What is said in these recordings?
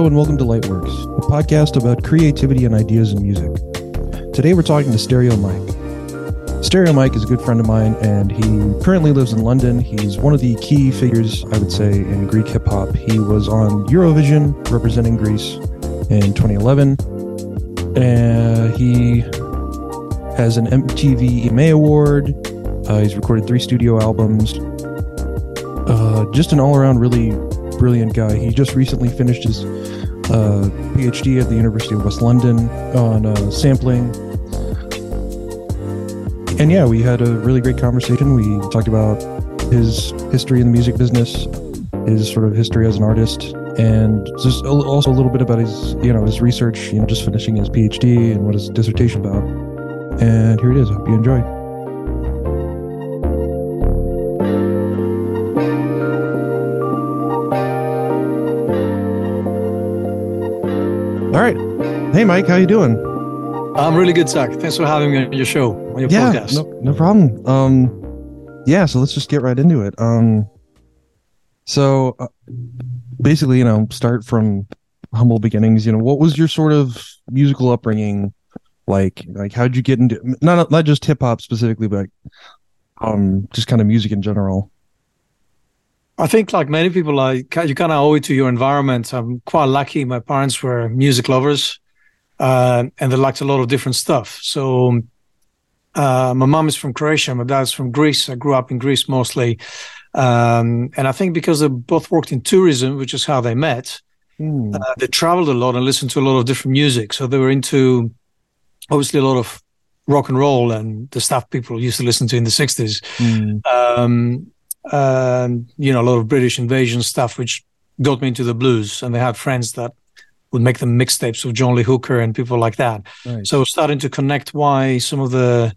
Hello and welcome to Lightworks, a podcast about creativity and ideas in music. Today we're talking to Stereo Mike. Stereo Mike is a good friend of mine and he currently lives in London. He's one of the key figures, I would say, in Greek hip hop. He was on Eurovision representing Greece in 2011. And he has an MTV EMA award. Uh, he's recorded three studio albums. Uh, just an all around really brilliant guy. He just recently finished his uh, PhD at the University of West London on uh, sampling. And yeah, we had a really great conversation. We talked about his history in the music business, his sort of history as an artist, and just also a little bit about his, you know, his research. You know, just finishing his PhD and what his dissertation about. And here it is. Hope you enjoy. Hey, Mike, how you doing? I'm really good, Zach. Thanks for having me on your show, on your yeah, podcast. No, no problem. Um, yeah, so let's just get right into it. Um, so uh, basically, you know, start from humble beginnings. You know, what was your sort of musical upbringing like? Like, how'd you get into not not just hip hop specifically, but um, just kind of music in general? I think, like many people, like you kind of owe it to your environment. I'm quite lucky. My parents were music lovers, uh, and they liked a lot of different stuff. So, uh, my mom is from Croatia. My dad's from Greece. I grew up in Greece mostly, um, and I think because they both worked in tourism, which is how they met, mm. uh, they traveled a lot and listened to a lot of different music. So they were into obviously a lot of rock and roll and the stuff people used to listen to in the 60s. Mm. Um, and you know a lot of British invasion stuff, which got me into the blues. And they had friends that would make them mixtapes of John Lee Hooker and people like that. So starting to connect why some of the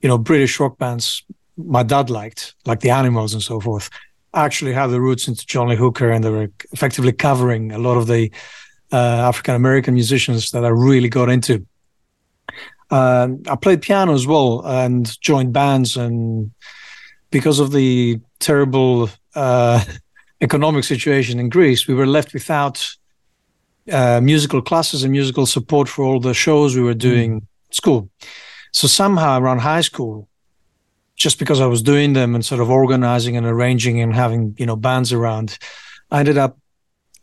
you know British rock bands my dad liked, like the Animals and so forth, actually have the roots into John Lee Hooker, and they were effectively covering a lot of the uh, African American musicians that I really got into. Uh, I played piano as well and joined bands and because of the terrible uh, economic situation in Greece, we were left without uh, musical classes and musical support for all the shows we were doing mm. school. So somehow around high school, just because I was doing them and sort of organizing and arranging and having you know bands around, I ended up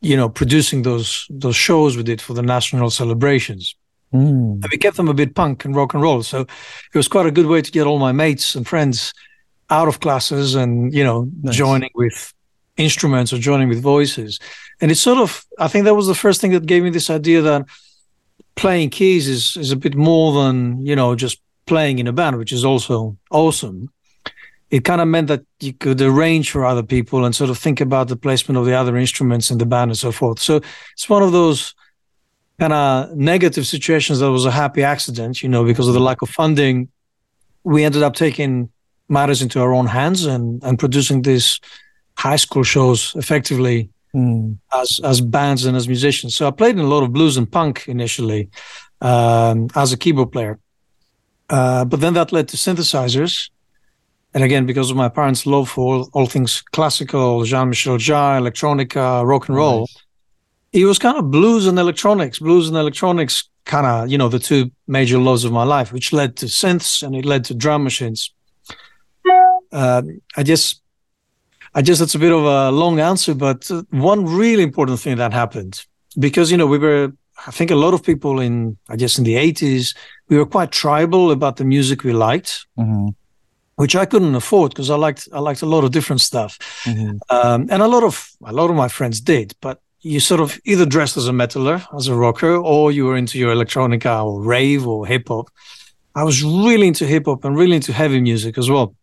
you know producing those those shows we did for the national celebrations. Mm. And we kept them a bit punk and rock and roll. So it was quite a good way to get all my mates and friends out of classes and you know nice. joining with instruments or joining with voices and it's sort of i think that was the first thing that gave me this idea that playing keys is is a bit more than you know just playing in a band which is also awesome. It kind of meant that you could arrange for other people and sort of think about the placement of the other instruments in the band and so forth. So it's one of those kind of negative situations that was a happy accident you know because of the lack of funding. We ended up taking matters into our own hands and and producing these high school shows effectively mm. as as bands and as musicians. So I played in a lot of blues and punk initially um, as a keyboard player, uh, but then that led to synthesizers. And again, because of my parents' love for all, all things classical, Jean-Michel Jarre, electronica, rock and roll, nice. it was kind of blues and electronics. Blues and electronics, kind of, you know, the two major loves of my life, which led to synths and it led to drum machines uh, I just, I guess that's a bit of a long answer, but one really important thing that happened because you know we were, I think a lot of people in, I guess in the eighties, we were quite tribal about the music we liked. Mm-hmm. Which I couldn't afford because I liked I liked a lot of different stuff, mm-hmm. um, and a lot of a lot of my friends did. But you sort of either dressed as a metaler, as a rocker, or you were into your electronica or rave or hip hop. I was really into hip hop and really into heavy music as well.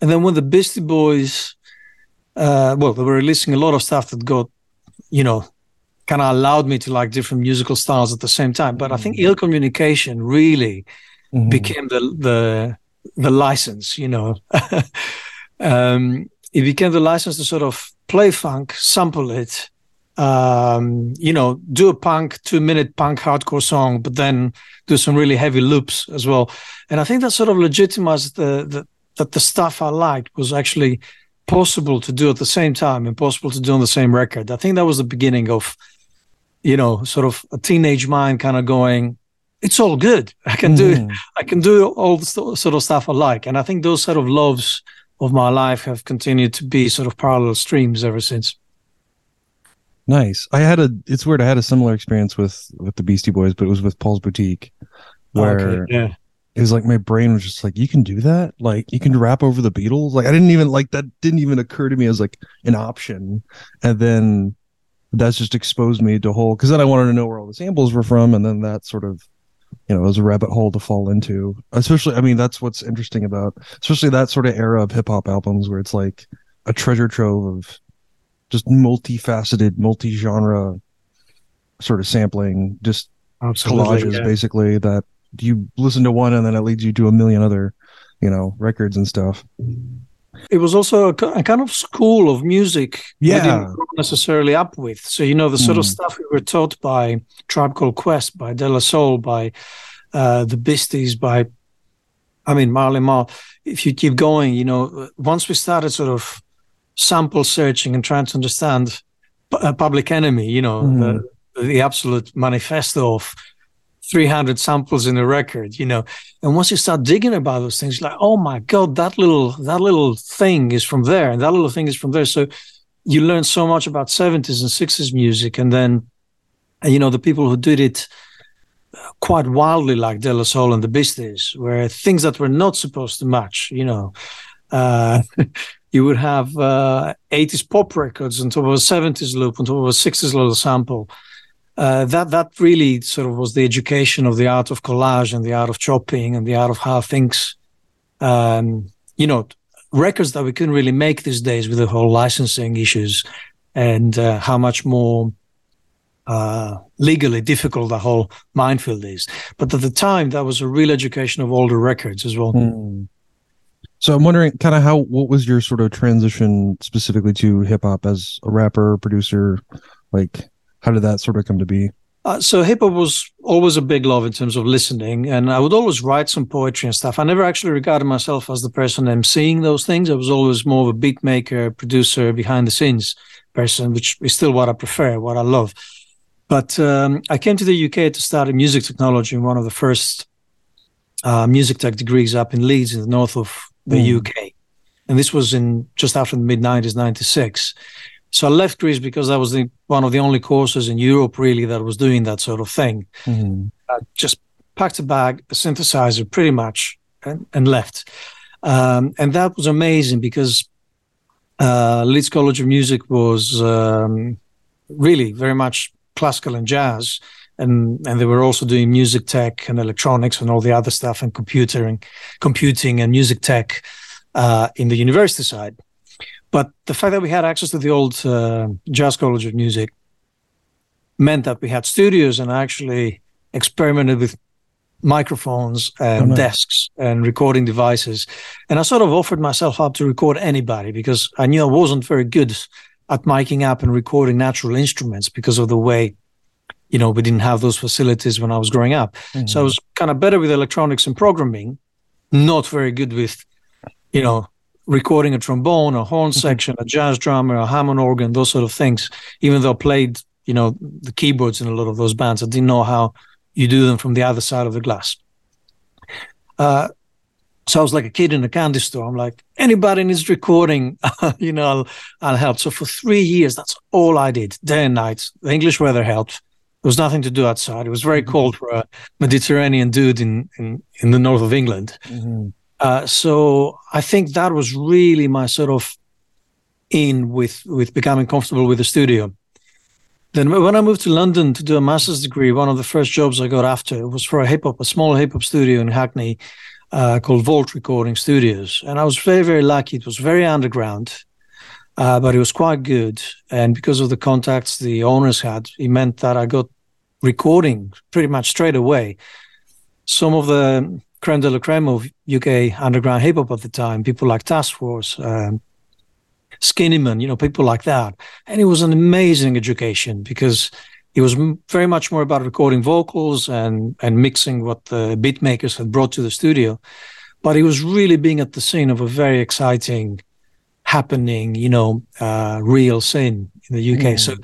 And then when the Beastie Boys, uh, well, they were releasing a lot of stuff that got, you know, kind of allowed me to like different musical styles at the same time. But I think mm-hmm. ill communication really mm-hmm. became the the the license, you know. um, it became the license to sort of play funk, sample it, um, you know, do a punk two minute punk hardcore song, but then do some really heavy loops as well. And I think that sort of legitimized the, the that the stuff I liked was actually possible to do at the same time and possible to do on the same record. I think that was the beginning of you know, sort of a teenage mind kind of going, it's all good. I can do it. I can do all the sort of stuff I like. And I think those sort of loves of my life have continued to be sort of parallel streams ever since. Nice. I had a. It's weird. I had a similar experience with with the Beastie Boys, but it was with Paul's Boutique, oh, where okay, yeah. It was like my brain was just like, you can do that. Like you can rap over the Beatles. Like I didn't even like that. Didn't even occur to me as like an option. And then that's just exposed me to whole. Because then I wanted to know where all the samples were from, and then that sort of you know, it was a rabbit hole to fall into. Especially, I mean, that's what's interesting about, especially that sort of era of hip hop albums where it's like a treasure trove of just multifaceted, multi-genre sort of sampling, just Absolutely, collages yeah. basically that you listen to one and then it leads you to a million other, you know, records and stuff. It was also a, a kind of school of music Yeah. didn't necessarily up with. So, you know, the sort of Hmm. stuff we were taught by Tribe Called Quest, by De La Soul, by uh, the Beasties, by, I mean, Marley Marl. If you keep going, you know, once we started sort of sample searching and trying to understand pu- uh, Public Enemy, you know, Mhm. the, the absolute manifesto of 300 samples in a record, you know. And once you start digging about those things, you're like, oh my God, that little that little thing is from there, and that little thing is from there. So you learn so much about 70s and 60s music, and then you know the people who did it uh, quite wildly, like De La Soul and the Beasties, where things that were not supposed to match, you know. Uh, you would have uh, 80s pop records on top of a 70s loop, on top of a 60s little sample. Uh, that that really sort of was the education of the art of collage and the art of chopping and the art of how things, um, you know, records that we couldn't really make these days with the whole licensing issues and uh, how much more uh, legally difficult the whole minefield is. But at the time, that was a real education of older records as well. Hmm. So I'm wondering kind of how what was your sort of transition specifically to hip hop as a rapper, producer, like how did that sort of come to be? Uh, so hip hop was always a big love in terms of listening, and I would always write some poetry and stuff. I never actually regarded myself as the person emceeing those things. I was always more of a beat maker, producer, behind the scenes person, which is still what I prefer, what I love. But um, I came to the UK to study music technology in one of the first uh, music tech degrees up in Leeds, in the north of the Mm. UK, and this was in just after the mid '90s, '96. So I left Greece because that was the, one of the only courses in Europe really that was doing that sort of thing. Mhm. I just packed a bag, a synthesizer, pretty much, and, and left. Um, and that was amazing because uh, Leeds College of Music was um, really very much classical and jazz, and and they were also doing music tech and electronics and all the other stuff and computing, computing and music tech uh, in the university side. But the fact that we had access to the old uh, Jazz College of Music meant that we had studios and I actually experimented with microphones and Oh, nice. desks and recording devices. And I sort of offered myself up to record anybody because I knew I wasn't very good at miking up and recording natural instruments because of the way, you know, we didn't have those facilities when I was growing up. So I was kind of better with electronics and programming, not very good with, you know, recording a trombone, a horn section, a jazz drummer, a Hammond organ, those sort of things. Even though I played, you know, the keyboards in a lot of those bands, I didn't know how you do them from the other side of the glass. Uh, so I was like a kid in a candy store. I'm like, anybody needs recording, you know, I'll, I'll help. So for three years, that's all I did, day and night. The English weather helped. There was nothing to do outside. It was very cold for a Mediterranean dude in, in, in the north of England. Mhm. Uh, so I think that was really my sort of in with with becoming comfortable with the studio. Then when I moved to London to do a master's degree, one of the first jobs I got after was for a hip hop, a small hip hop studio in Hackney uh, called Vault Recording Studios, and I was very very lucky. It was very underground, uh, but it was quite good. And because of the contacts the owners had, it meant that I got recording pretty much straight away. Some of the creme de la creme of UK underground hip hop at the time, people like Task Force, um, Skinnyman, you know, people like that. And it was an amazing education because it was m- very much more about recording vocals and, and mixing what the beat makers had brought to the studio. But it was really being at the scene of a very exciting, happening, you know, uh, real scene in the UK. So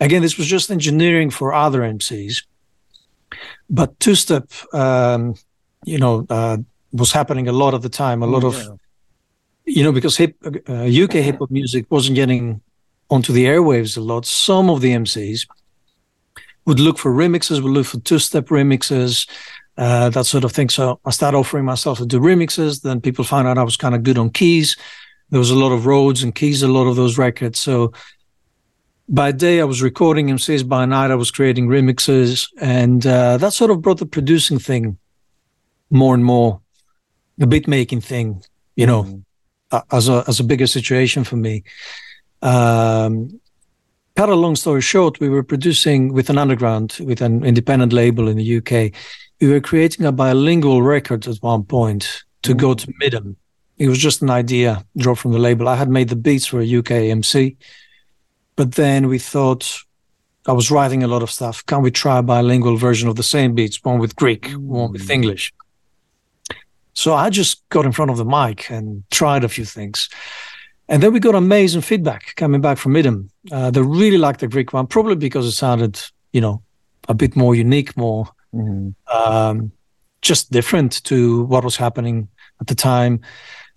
again, this was just engineering for other MCs, but two step, um, you know, uh, was happening a lot of the time. A lot yeah. of, you know, because hip, uh, UK hip hop music wasn't getting onto the airwaves a lot. Some of the MCs would look for remixes, would look for two step remixes, uh, that sort of thing. So I started offering myself to do remixes. Then people found out I was kind of good on keys. There was a lot of roads and keys, a lot of those records. So by day I was recording MCs, by night I was creating remixes, and uh, that sort of brought the producing thing more and more, the beat making thing, you know, mm. as a as a bigger situation for me. Um, cut a long story short, we were producing with an underground, with an independent label in the UK. We were creating a bilingual record at one point to mm. go to MIDEM. It was just an idea dropped from the label. I had made the beats for a UK MC but then we thought, I was writing a lot of stuff. Can we try a bilingual version of the same beats, one with Greek, mm. one with mm. English? So I just got in front of the mic and tried a few things. And then we got amazing feedback coming back from MIDEM. Uh, they really liked the Greek one, probably because it sounded, you know, a bit more unique, more mm-hmm. um, just different to what was happening at the time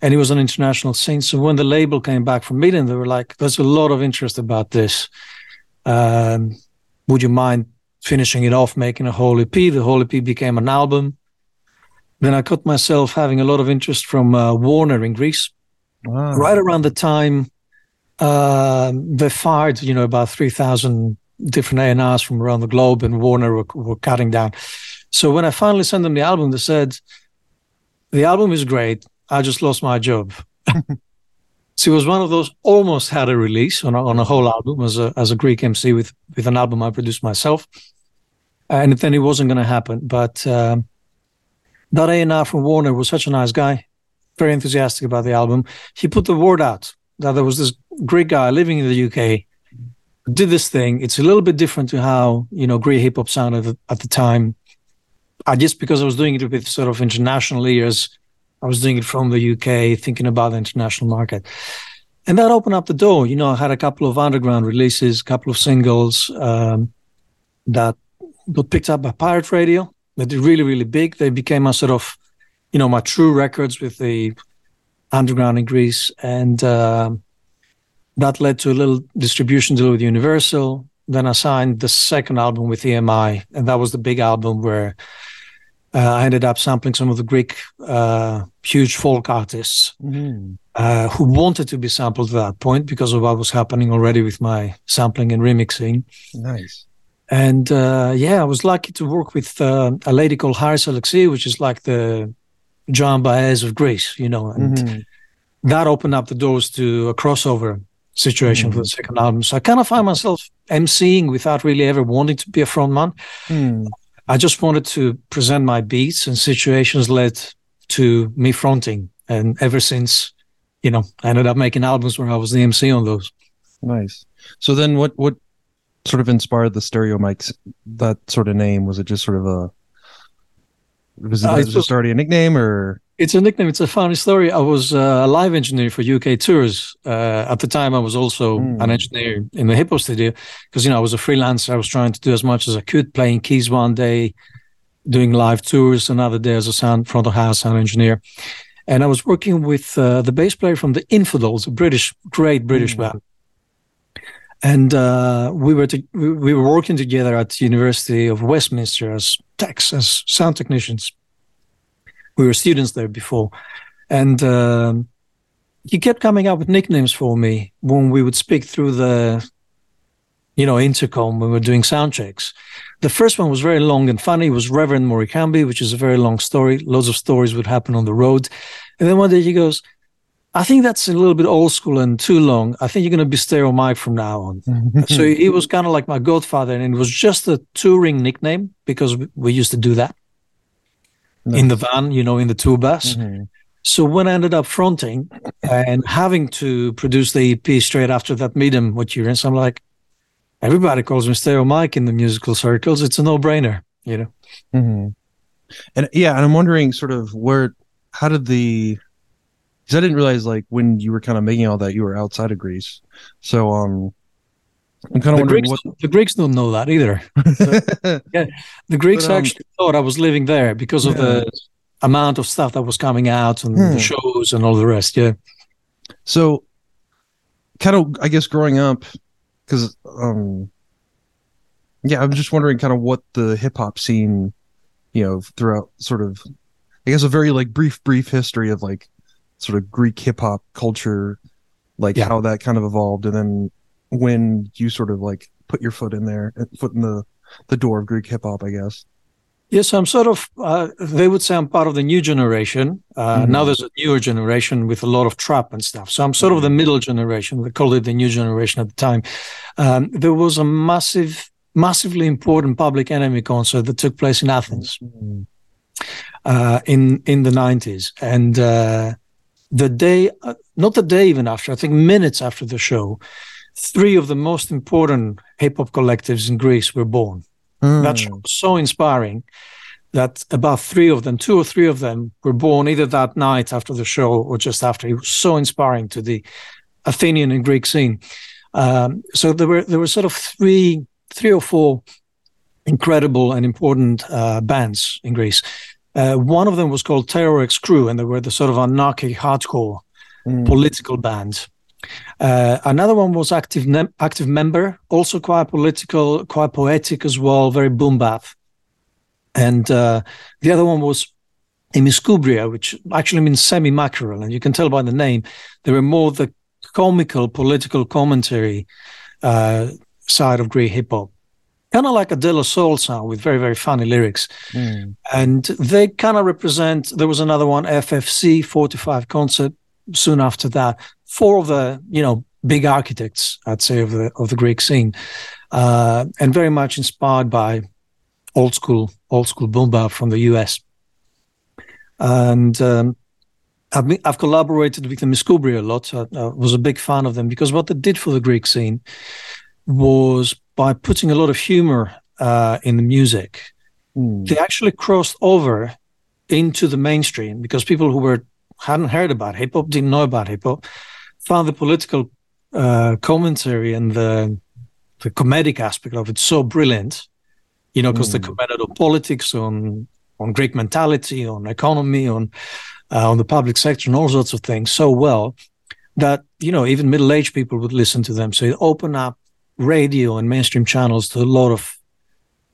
and it was an international scene. So when the label came back from MIDEM, they were like, "There's a lot of interest about this. Um, would you mind finishing it off, making a whole EP?" The whole EP became an album. Then I caught myself having a lot of interest from uh, Warner in Greece. Wow. Right around the time uh, they fired, you know, about three thousand different A&Rs from around the globe, and Warner were, were cutting down. So when I finally sent them the album, they said, "The album is great I just lost my job. so it was one of those almost had a release on a, on a whole album as a as a Greek MC with with an album I produced myself, and then it wasn't going to happen. But um, that A&R from Warner was such a nice guy, very enthusiastic about the album. He put the word out that there was this great guy living in the UK did this thing. It's a little bit different to how you know great hip hop sounded at the time. I just because I was doing it with sort of international ears I was doing it from the UK, thinking about the international market. And that opened up the door. You know, I had a couple of underground releases, a couple of singles um, that got picked up by pirate radio. Did really, really big. They became a sort of, you know, my true records with the underground in Greece. And uh, that led to a little distribution deal with Universal. Then I signed the second album with EMI, and that was the big album where uh, I ended up sampling some of the Greek uh, huge folk artists mm. uh, who wanted to be sampled at that point because of what was happening already with my sampling and remixing. Nice. And uh, yeah, I was lucky to work with uh, a lady called Haris Alexiou, which is like the Joan Baez of Greece, you know, and mm-hmm. that opened up the doors to a crossover situation mm. for the second album. So I kind of find myself emceeing without really ever wanting to be a frontman. Mm. I just wanted to present my beats, and situations led to me fronting. And ever since, you know, I ended up making albums where I was the MC on those. Nice. So then, what what sort of inspired the Stereo Mics? That sort of name was it just sort of a was it, uh, was it just already a nickname or? It's a nickname. It's a funny story. I was uh, a live engineer for UK Tours. Uh, at the time, I was also mm. an engineer in the hip hop studio because, you know, I was a freelancer. I was trying to do as much as I could, playing keys one day, doing live tours another day as a sound front of house sound engineer. And I was working with uh, the bass player from the Infidels, a British, great British mm. band. And uh, we were to, we were working together at the University of Westminster as techs, as sound technicians we were students there before, and um, he kept coming up with nicknames for me when we would speak through the, you know, intercom when we were doing sound checks. The first one was very long and funny. It was Reverend Morikambi, which is a very long story. Loads of stories would happen on the road, and then one day he goes. I think that's a little bit old school and too long. I think you're going to be Stereo Mike from now on. so he was kind of like my godfather, and it was just a touring nickname because we used to do that in the van, you know, in the tour bus. Mm-hmm. So when I ended up fronting and having to produce the EP straight after that MIDEM, what you're in, so I'm like, everybody calls me Stereo Mike in the musical circles. It's a no brainer, you know? Mm-hmm. And yeah, and I'm wondering sort of where, how did the, because I didn't realize like when you were kind of making all that, you were outside of Greece. So, um, I'm kind of The wondering Greeks, what. the Greeks don't know that either. Yeah, the Greeks But, um, actually thought I was living there because of the amount of stuff that was coming out and Hmm. the shows and all the rest. Yeah. so, kind of, I guess, growing up, because, um, yeah, I'm just wondering kind of what the hip hop scene, you know, throughout sort of, I guess, a very like brief, brief history of like sort of Greek hip hop culture, like Yeah. how that kind of evolved, and then when you sort of like put your foot in there, foot in the the door of Greek hip hop, I guess. Yes, I'm sort of. Uh, they would say I'm part of the new generation. Uh, Mhm. Now there's a newer generation with a lot of trap and stuff. So I'm sort of the middle generation. They called it the new generation at the time. Um, there was a massive, massively important Public Enemy concert that took place in Athens uh, in in the 90s, and uh, the day, uh, not the day even after, I think minutes after the show, three of the most important hip hop collectives in Greece were born. That show was so inspiring that about three of them, two or three of them, were born either that night after the show or just after. It was so inspiring to the Athenian and Greek scene. Um, so there were there were sort of three three or four incredible and important uh, bands in Greece. Uh, one of them was called Terror X Crew, and they were the sort of anarchic hardcore Mm. political band. Uh, another one was active Mem- active member, also quite political, quite poetic as well, very boom bap. And uh, the other one was Imiskoumbria, which actually means semi mackerel, and you can tell by the name they were more the comical political commentary uh, side of Greek hip hop, kind of like a De La Soul sound with very very funny lyrics Mm. and they kind of represent there was another one ffc 45 concert soon after that four of the you know big architects i'd say of the of the greek scene uh, and very much inspired by old school old school boom bap from the us and um, I've, been, I've collaborated with the Miskubri a lot. I, I was a big fan of them because what they did for the Greek scene was by putting a lot of humor uh, in the music, Mm. they actually crossed over into the mainstream because people who were hadn't heard about hip hop, didn't know about hip hop, found the political uh, commentary and the the comedic aspect of it so brilliant. You know, because they Mm. commented on politics, on on Greek mentality, on economy, on uh, on the public sector, and all sorts of things so well that you know even middle aged people would listen to them. So it opened up radio and mainstream channels to a lot of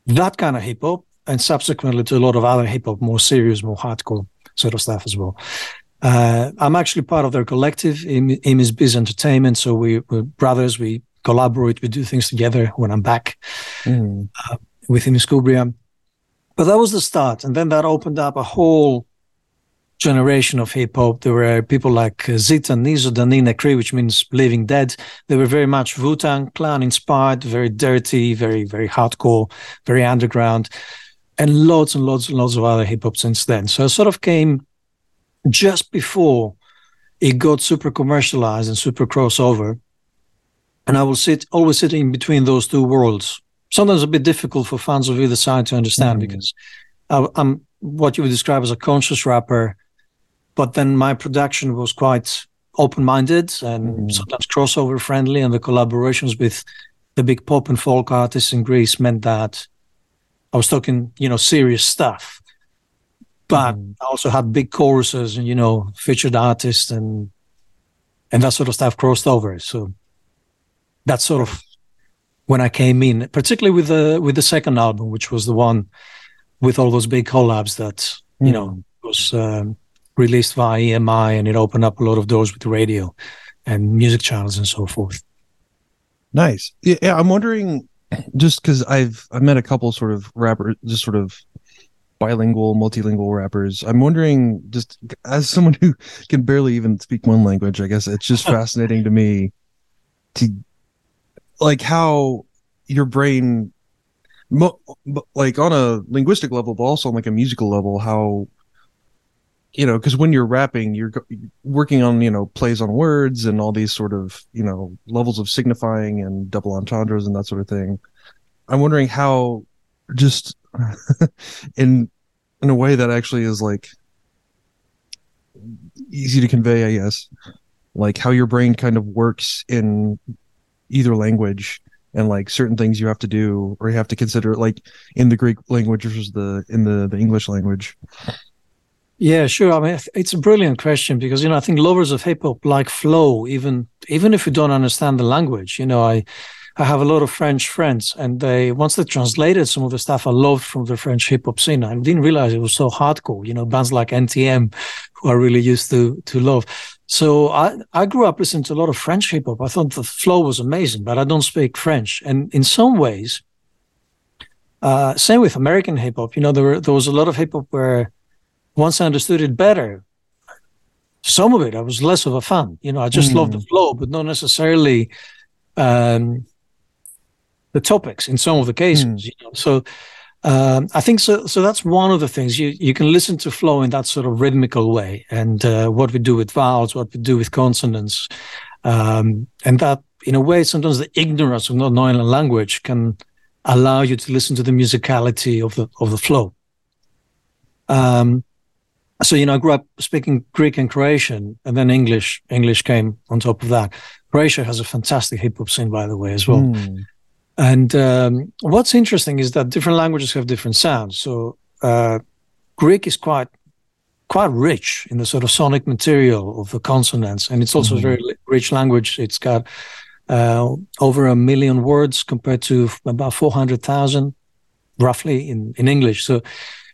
that kind of hip hop, and subsequently to a lot of other hip hop, more serious, more hardcore sort of stuff as well. Uh, I'm actually part of their collective, Imis Biz Entertainment. So we, we're brothers, we collaborate, we do things together when I'm back Mm. with Imiskoumbria. But that was the start. And then that opened up a whole generation of hip hop. There were people like uh, Zita, Nizo, Danine Kree, which means living dead. They were very much Wu Tang Clan inspired, very dirty, very, very hardcore, very underground, and lots and lots and lots of other hip hop since then. So I sort of came just before it got super commercialized and super crossover. And I will sit always sit in between those two worlds. Sometimes a bit difficult for fans of either side to understand Mhm. because I, I'm what you would describe as a conscious rapper, but then my production was quite open-minded and Mhm. sometimes crossover friendly, and the collaborations with the big pop and folk artists in Greece meant that I was talking, you know, serious stuff. But Mhm. I also had big choruses and you know featured artists and and that sort of stuff crossed over. So that's sort of when I came in, particularly with the with the second album, which was the one with all those big collabs that you know was um, released via EMI, and it opened up a lot of doors with radio and music channels and so forth. Nice. Yeah, I'm wondering just because I've I've met a couple sort of rappers, just sort of bilingual, multilingual rappers. I'm wondering, just as someone who can barely even speak one language, I guess it's just fascinating to me to like how your brain, mo- like on a linguistic level, but also on like a musical level, how you know, because when you're rapping, you're working on you know plays on words and all these sort of you know levels of signifying and double entendres and that sort of thing. I'm wondering how just in in a way that actually is like easy to convey, I guess, like how your brain kind of works in either language and like certain things you have to do or you have to consider like in the Greek language versus the in the the English language? Yeah, sure. I mean, it's a brilliant question because you know I think lovers of hip hop like flow, even even if you don't understand the language. You know, I I have a lot of French friends, and they once they translated some of the stuff I loved from the French hip hop scene, I didn't realize it was so hardcore. You know, bands like NTM, who I really used to to love. So I I grew up listening to a lot of French hip hop. I thought the flow was amazing, but I don't speak French, and in some ways, uh, same with American hip hop. You know, there were, there was a lot of hip hop where once I understood it better, some of it I was less of a fan. You know, I just mm. loved the flow, but not necessarily um, the topics in some of the cases. Mm. You know? So um, I think so. So that's one of the things you you can listen to flow in that sort of rhythmical way, and uh, what we do with vowels, what we do with consonants, um, and that in a way sometimes the ignorance of not knowing a language can allow you to listen to the musicality of the of the flow. Um, so you know, I grew up speaking Greek and Croatian, and then English. English came on top of that. Croatia has a fantastic hip hop scene, by the way, as well. Mm. And um, what's interesting is that different languages have different sounds. So uh, Greek is quite quite rich in the sort of sonic material of the consonants, and it's also mm-hmm. a very rich language. It's got uh, over a million words compared to about four hundred thousand, roughly in in English. So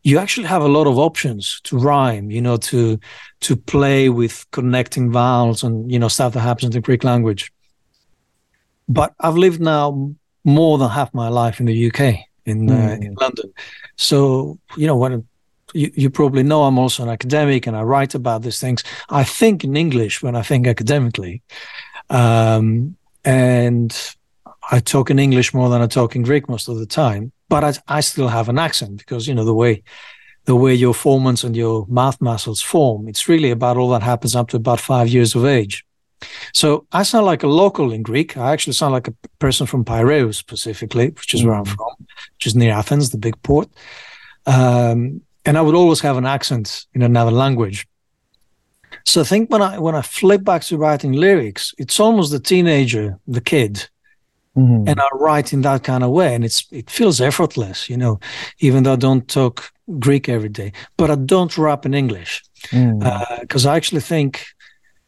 you actually have a lot of options to rhyme. You know, to to play with connecting vowels and you know stuff that happens in the Greek language. But I've lived now more than half my life in the UK in mm. uh, in hmm. London. So you know when you, you probably know I'm also an academic and I write about these things. I think in English when I think academically, um, and I talk in English more than I talk in Greek most of the time. But I, I still have an accent because you know the way the way your formants and your mouth muscles form. It's really about all that happens up to about five years of age. So I sound like a local in Greek. I actually sound like a person from Piraeus specifically, which is mm-hmm. where I'm mm. from, which is near Athens, the big port. Um, and I would always have an accent in another language. So I think when I when I flip back to writing lyrics, it's almost the teenager, the kid, mm-hmm. and I write in that kind of way, and it's it feels effortless, you know, even though I don't talk Greek every day, but I don't rap in English because mm. uh, I actually think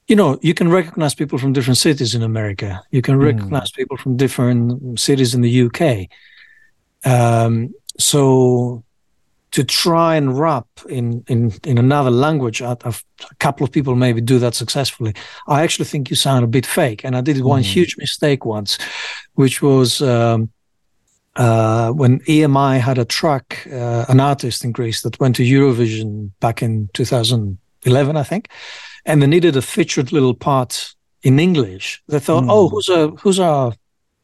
you know, you can recognize people from different cities in America. You can hmm. recognize mm. people from different cities in the UK. Um, so to try and rap in in in another language, a couple of people maybe do that successfully. I actually think you sound a bit fake, and I did one mm. huge mistake once, which was. Um, uh, when EMI had a track, uh, an artist in Greece that went to Eurovision back in 2011, I think, and they needed a featured little part in English. They thought, mm. oh, who's a who's our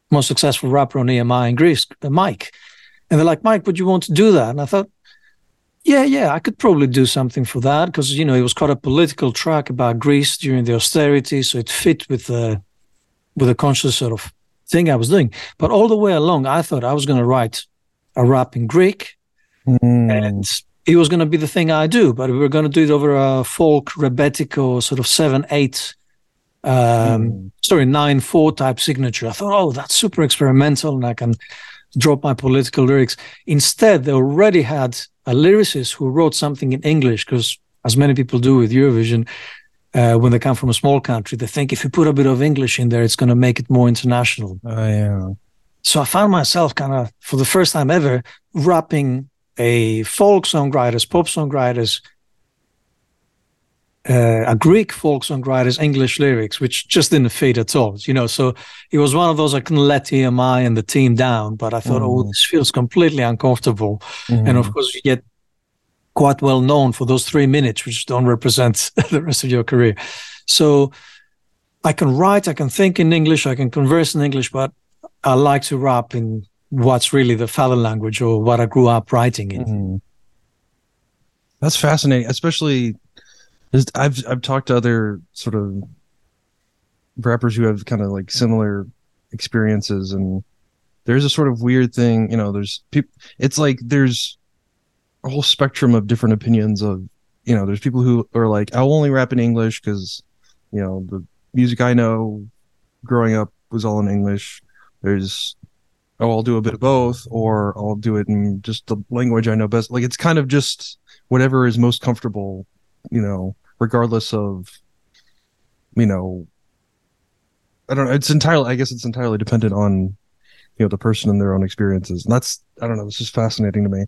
most successful rapper on EMI in Greece? Mike. And they're like, Mike, would you want to do that? And I thought, yeah, yeah, I could probably do something for that because you know it was quite a political track about Greece during the austerity, so it fit with the with the conscious sort of thing I was doing. But all the way along, I thought I was going to write a rap in Greek, mm. and it was going to be the thing I do, but we were going to do it over a folk rebetiko sort of seven eight, um, mm. sorry nine four type signature. I thought, oh, that's super experimental, and I can drop my political lyrics. Instead, they already had a lyricist who wrote something in English because, as many people do with Eurovision, uh, when they come from a small country, they think if you put a bit of English in there, it's going to make it more international. Oh yeah. So I found myself kind of, for the first time ever, rapping a folk songwriters, pop songwriters, uh, a Greek folk songwriter's English lyrics, which just didn't fit at all. You know, so it was one of those I couldn't let EMI and the team down, but I thought, oh, mm. oh, this feels completely uncomfortable. Mm. And of course, you get quite well known for those three minutes, which don't represent the rest of your career. So I can write, I can think in English, I can converse in English, but I like to rap in what's really the father language or what I grew up writing in. Mm-hmm. That's fascinating, especially I've I've talked to other sort of rappers who have kind of like similar experiences, and there's a sort of weird thing, you know. There's people. It's like there's a whole spectrum of different opinions of, you know. There's people who are like, I'll only rap in English because, you know, the music I know growing up was all in English. There's oh, I'll do a bit of both, or I'll do it in just the language I know best. Like it's kind of just whatever is most comfortable, you know, regardless of, you know, I don't know. It's entirely, I guess it's entirely dependent on, you know, the person and their own experiences. And that's, I don't know, it's just fascinating to me.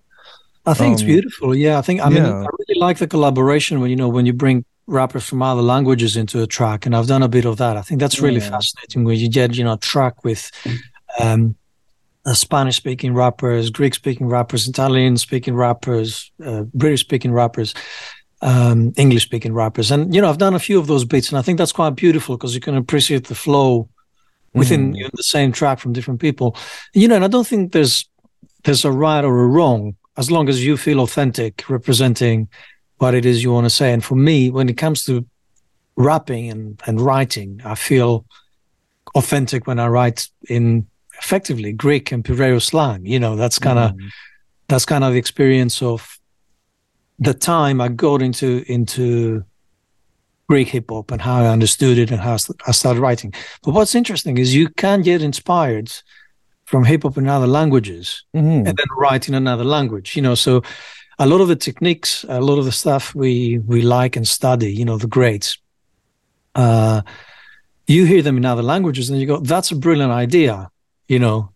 I think um, it's beautiful. Yeah. I think, I mean, I really like the collaboration when, you know, when you bring rappers from other languages into a track. And I've done a bit of that. I think that's really yeah. fascinating when you get, you know, a track with, um, Spanish speaking rappers, Greek speaking rappers, Italian speaking rappers, uh, British speaking rappers, um, English speaking rappers. And, you know, I've done a few of those bits and I think that's quite beautiful because you can appreciate the flow within mm. the same track from different people. You know, and I don't think there's, there's a right or a wrong as long as you feel authentic representing what it is you want to say. And for me, when it comes to rapping and, and writing, I feel authentic when I write in effectively Greek and Piraeus slang. You know, that's kind of mm. that's kind of the experience of the time I got into into Greek hip hop and how I understood it and how I started writing. But what's interesting is you can get inspired from hip hop in other languages mm-hmm. and then write in another language. You know, so a lot of the techniques, a lot of the stuff we we like and study, you know, the greats. Uh, you hear them in other languages and you go, "That's a brilliant idea," you know.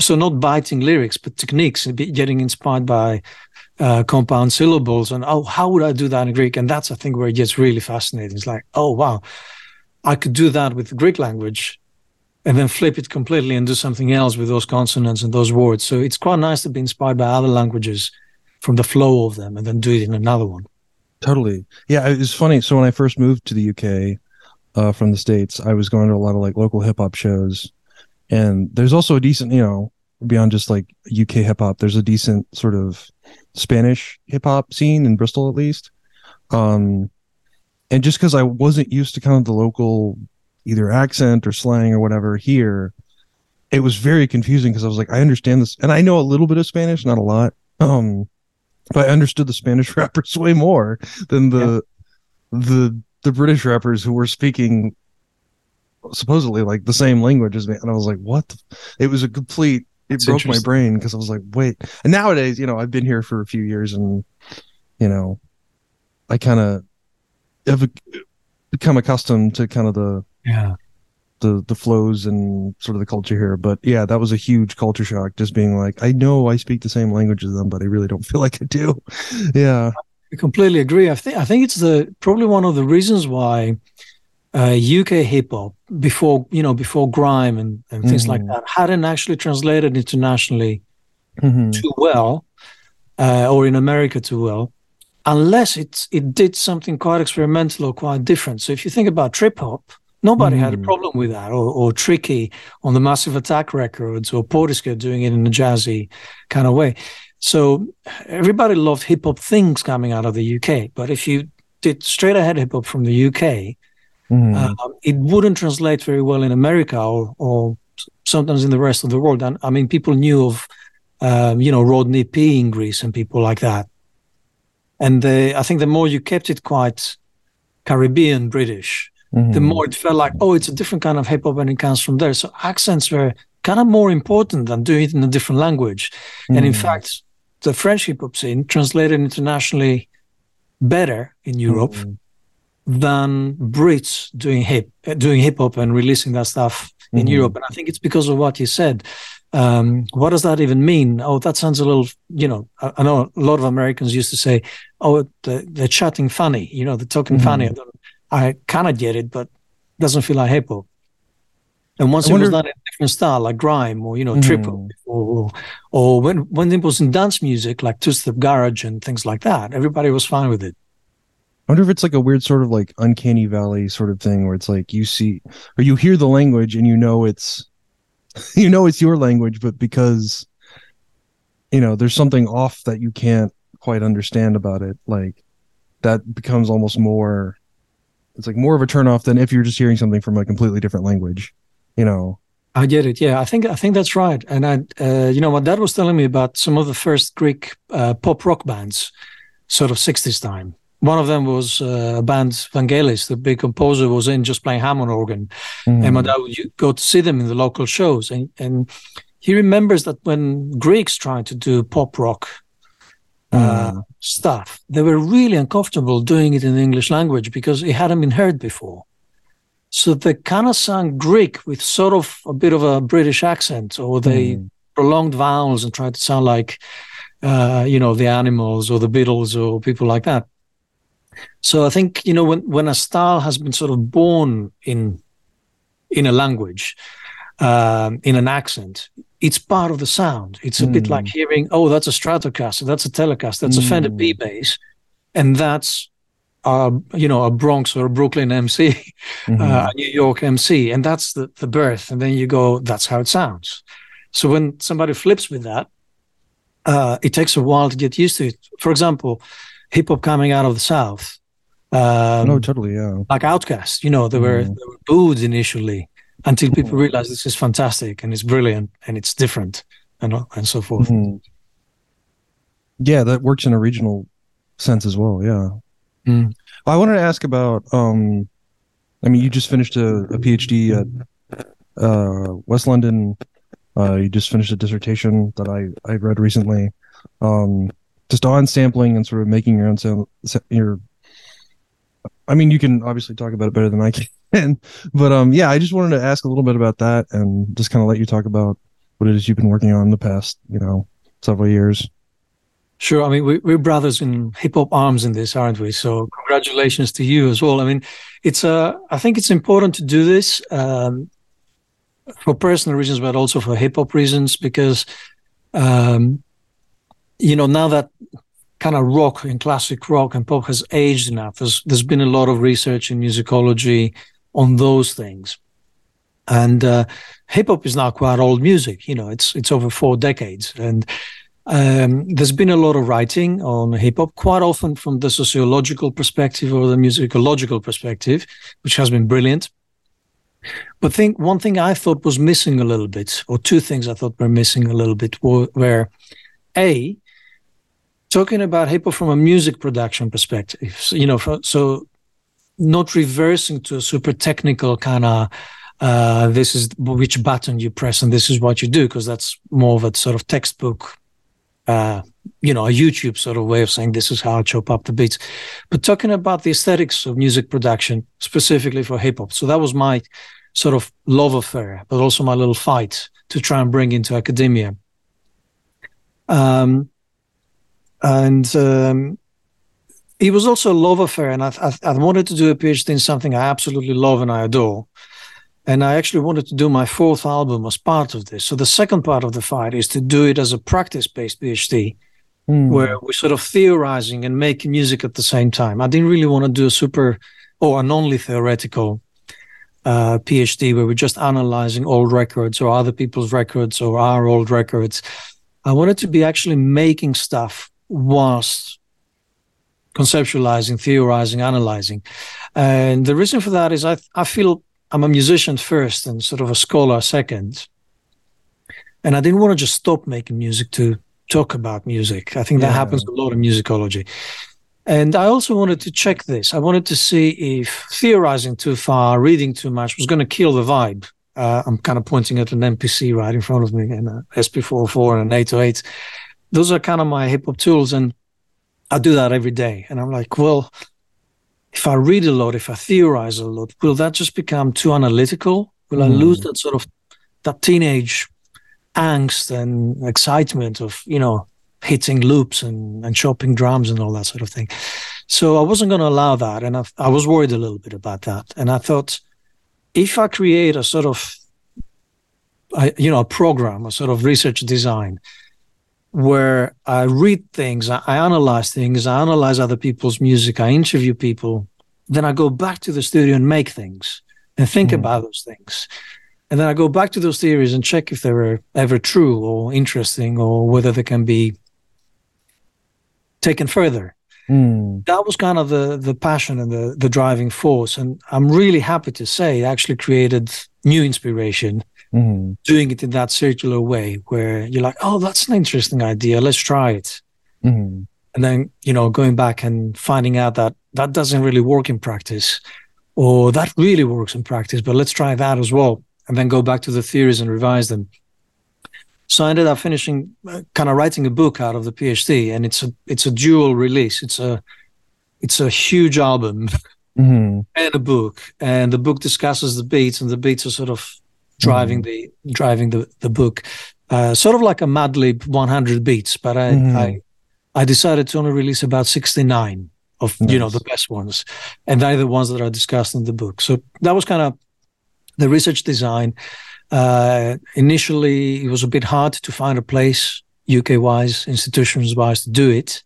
So not biting lyrics, but techniques, getting inspired by uh, compound syllables and oh how would i do that in greek? And that's i think where it gets really fascinating. It's like oh wow i could do that with the greek language and then flip it completely and do something else with those consonants and those words. So it's quite nice to be inspired by other languages from the flow of them and then do it in another one. Totally. Yeah it's funny. So when i first moved to the uk uh, from the states i was going to a lot of like local hip-hop shows. And there's also a decent you know beyond just like uk hip-hop there's a decent sort of Spanish hip hop scene in Bristol, at least. Um, and just because I wasn't used to kind of the local either accent or slang or whatever here, it was very confusing because I was like, I understand this, and I know a little bit of Spanish, not a lot. Um, but I understood the Spanish rappers way more than the yeah. the the British rappers who were speaking supposedly like the same language as me, and I was like, what? It was a complete it it's broke my brain because I was like, wait. And nowadays, you know, I've been here for a few years, and you know, I kind of have become accustomed to kind of the yeah the the flows and sort of the culture here. But yeah, that was a huge culture shock. Just being like, I know I speak the same language as them, but I really don't feel like I do. yeah, I completely agree. I think I think it's the probably one of the reasons why uh, UK hip hop before you know before grime and, and things mm-hmm. like that hadn't actually translated internationally mm-hmm. too well uh, or in America too well unless it it did something quite experimental or quite different. So if you think about trip hop, nobody mm-hmm. had a mm. problem with that or, or Tricky on the Massive Attack records or Portishead doing it in a jazzy kind of way. So everybody loved hip hop things coming out of the UK. But if you did straight ahead hip hop from the UK, Mm. Um, it wouldn't translate very well in America or, or sometimes in the rest of the world. And I mean, people knew of, um, you know, Rodney P in Greece and people like that. And I think the more you kept it quite Caribbean British, mm-hmm. the more it felt like, oh, it's a different kind of hip hop and it comes from there. So accents were kind of more important than doing it in a different language. Mm-hmm. And in mm. fact, the French hip hop scene translated internationally better in Europe. Mm-hmm than Brits doing hip doing hip hop and releasing that stuff in mm-hmm. Europe. And I think it's because of what you said. Um, what does that even mean? Oh, that sounds a little, you know, I, I know a lot of Americans used to say, oh, they're, they're chatting funny, you know, they're talking mm-hmm. funny. I, I kind of get it, but it doesn't feel like hip hop. And once wonder... it was done in a different style, like grime or you know, mm. trip hop, or, or when when it was in dance music, like two step garage and things like that, everybody was fine with it. I wonder if it's like a weird sort of like uncanny valley sort of thing where it's like you see or you hear the language and you know it's you know it's your language, but because you know there's something off that you can't quite understand about it, like that becomes almost more it's like more of a turnoff than if you're just hearing something from a completely different language, you know. I get it. Yeah, I think I think that's right. And I, uh, you know, my dad was telling me about some of the first Greek uh, pop rock bands, sort of '60s time one of them was uh, a band Vangelis, the big composer, was in just playing Hammond organ, mm. and my dad would go to see them in the local shows, and and he remembers that when Greeks tried to do pop rock uh, Mm. stuff, they were really uncomfortable doing it in the English language because it hadn't been heard before. So they kind of sang Greek with sort of a bit of a British accent, or they Mm. prolonged vowels and tried to sound like, uh, you know, the Animals or the Beatles or people like that. So I think you know when when a style has been sort of born in in a language, um, in an accent, it's part of the sound. It's a bit Mm. like hearing, oh, that's a Stratocaster, that's a Telecaster, that's a Fender Mm. P bass, and that's uh, you know a Bronx or a Brooklyn MC, Mhm. uh, a New York MC, and that's the the birth. And then you go, that's how it sounds. So when somebody flips with that, uh, it takes a while to get used to it. For example, hip hop coming out of the South. Um, no, totally. Yeah. like OutKast, you know, they were, Mhm. they were booed initially until people realized this is fantastic and it's brilliant and it's different and and so forth. Mhm. Yeah, that works in a regional sense as well. Yeah. Mm. I wanted to ask about. Um, I mean, you just finished a, a PhD at uh, West London. Uh, you just finished a dissertation that I I read recently, um, just on sampling and sort of making your own sound. Your, I mean, you can obviously talk about it better than I can, but um, yeah, I just wanted to ask a little bit about that and just kind of let you talk about what it is you've been working on in the past, you know, several years. Sure. I mean, we, we're brothers in hip hop arms in this, aren't we? So congratulations to you as well. I mean, it's uh, I think it's important to do this um, for personal reasons, but also for hip hop reasons, because um, you know now that kind of rock and classic rock and pop has aged enough, there's there's been a lot of research in musicology on those things, and uh, hip hop is now quite old music. You know, it's it's over four decades, and um, there's been a lot of writing on hip hop, quite often from the sociological perspective or the musicological perspective, which has been brilliant. But think one thing I thought was missing a little bit, or two things I thought were missing a little bit, were, were a talking about hip hop from a music production perspective. So, you know, so not reversing to a super technical kind of uh, this is which button you press and this is what you do because that's more of a sort of textbook uh, you know, a YouTube sort of way of saying this is how I chop up the beats. But talking about the aesthetics of music production, specifically for hip hop. So that was my sort of love affair, but also my little fight to try and bring into academia. Um, and um, it was also a love affair. And I, I, I wanted to do a PhD in something I absolutely love and I adore. And I actually wanted to do my fourth album as part of this. So the second part of the fight is to do it as a practice-based PhD, Hmm. where we're sort of theorizing and making music at the same time. I didn't really want to do a super or an only theoretical uh, PhD where we're just analyzing old records or other people's records or our old records. I wanted to be actually making stuff whilst conceptualizing, theorizing, analyzing. And the reason for that is I, I feel I'm a musician first and sort of a scholar second. And I didn't want to just stop making music to talk about music. I think that Yeah. happens a lot in musicology. And I also wanted to check this. I wanted to see if theorizing too far, reading too much was going to kill the vibe. Uh, I'm kind of pointing at an MPC right in front of me and a SP404 and an 808. Those are kind of my hip hop tools. And I do that every day. And I'm like, well, if I read a lot, if I theorize a lot, will that just become too analytical? Will I Hmm. lose that sort of that teenage angst and excitement of you know hitting loops and, and chopping drums and all that sort of thing? So I wasn't going to allow that, and I, I was worried a little bit about that. And I thought, if I create a sort of I, you know a program, a sort of research design where I read things, I, analyze things, I analyze other people's music, I interview people, then I go back to the studio and make things and think Mm. about those things. And then I go back to those theories and check if they were ever true or interesting or whether they can be taken further. Hmm. That was kind of the the passion and the the driving force. And I'm really happy to say it actually created new inspiration Hmm. doing it in that circular way where you're like, oh, that's an interesting idea. Let's try it. Hmm. And then, you know, going back and finding out that that doesn't really work in practice or that really works in practice, but let's try that as well. And then go back to the theories and revise them. So I ended up finishing, uh, kind of writing a book out of the PhD, and it's a it's a dual release. It's a it's a huge album mm-hmm. and a book, and the book discusses the beats, and the beats are sort of driving mm-hmm. the driving the the book, uh, sort of like a Madlib 100 beats. But I mm-hmm. I I decided to only release about 69 of nice. you know the best ones, and they're the ones that are discussed in the book. So that was kind of the research design. Uh, initially, it was a bit hard to find a place UK wise, institutions wise, to do it.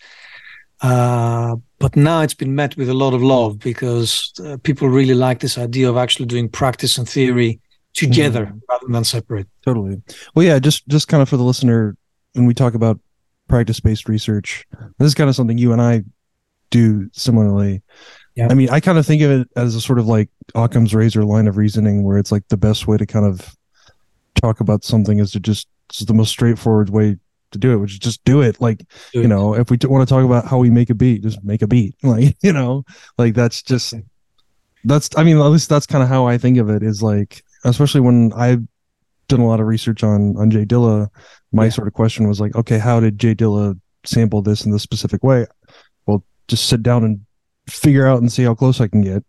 Uh, but now it's been met with a lot of love because uh, people really like this idea of actually doing practice and theory together mm. rather than separate. Totally. Well, yeah, just just kind of for the listener, when we talk about practice based research, this is kind of something you and I do similarly. Yeah. I mean, I kind of think of it as a sort of like Occam's razor line of reasoning, where it's like the best way to kind of talk about something is to just it's the most straightforward way to do it, which is just do it. Like, do you it. know, if we want to talk about how we make a beat, just make a beat. Like, you know, like that's just that's. I mean, at least that's kind of how I think of it. Is like, especially when I've done a lot of research on on Jay Dilla, my yeah. sort of question was like, okay, how did Jay Dilla sample this in this specific way? Well, just sit down and figure out and see how close I can get,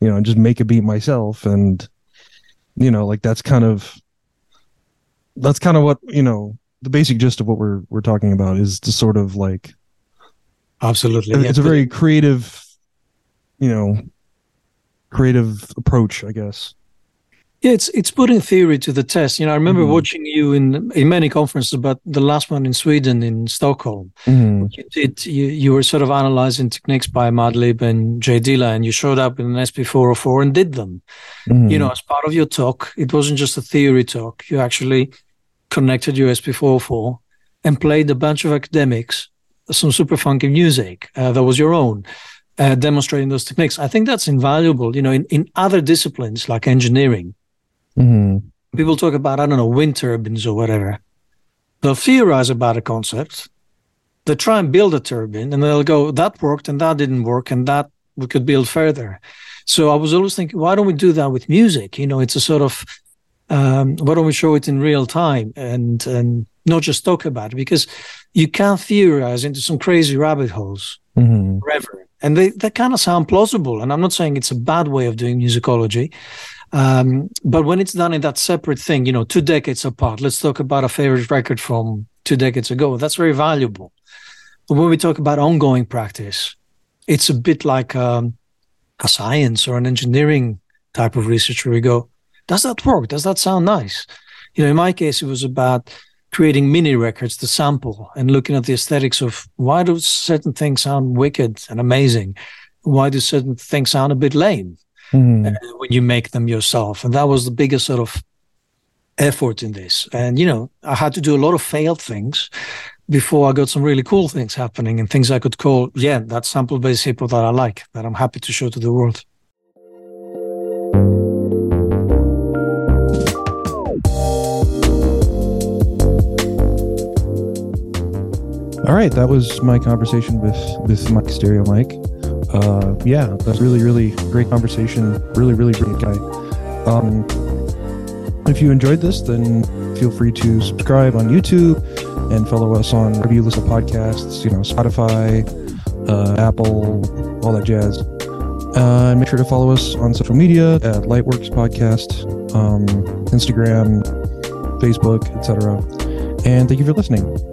you know, and just make a beat myself. And, you know, like that's kind of, that's kind of what, you know, the basic gist of what we're, we're talking about is to sort of like, absolutely. It's yeah, a very creative, you know, creative approach, I guess. Yeah, it's it's putting theory to the test. You know, I remember mm-hmm. watching you in in many conferences, but the last one in Sweden, in Stockholm, mm-hmm. you did you, you were sort of analyzing techniques by Madlib and Jay Dilla, and you showed up in an SP404 and did them. Mm-hmm. You know, as part of your talk, it wasn't just a theory talk. You actually connected your SP404 and played a bunch of academics some super funky music uh, that was your own. Uh, demonstrating those techniques. I think that's invaluable. You know, in, in other disciplines like engineering, Mm-hmm. People talk about, I don't know, wind turbines or whatever. They'll theorize about a concept. They try and build a turbine and they'll go, that worked and that didn't work and that we could build further. So I was always thinking, why don't we do that with music? You know, it's a sort of, um, why don't we show it in real time and, and not just talk about it? Because you can't theorize into some crazy rabbit holes mm-hmm. forever. And they, they kind of sound plausible. And I'm not saying it's a bad way of doing musicology. Um, but when it's done in that separate thing, you know, two decades apart, let's talk about a favorite record from two decades ago. That's very valuable. But when we talk about ongoing practice, it's a bit like um, a science or an engineering type of research where we go, does that work? Does that sound nice? You know, in my case, it was about creating mini records to sample and looking at the aesthetics of why do certain things sound wicked and amazing? Why do certain things sound a bit lame? Mm. uh, when you make them yourself. And that was the biggest sort of effort in this. And, you know, I had to do a lot of failed things before I got some really cool things happening and things I could call, yeah, that sample based hip hop that I like, that I'm happy to show to the world. All right, that was my conversation with with Mike Stereo Mike uh, yeah, that's really, really great conversation. Really, really great guy. Um, if you enjoyed this, then feel free to subscribe on YouTube and follow us on wherever you listen to podcasts, you know, Spotify, uh, Apple, all that jazz. Uh, and make sure to follow us on social media at Lightworks Podcast, um, Instagram, Facebook, etc. And thank you for listening.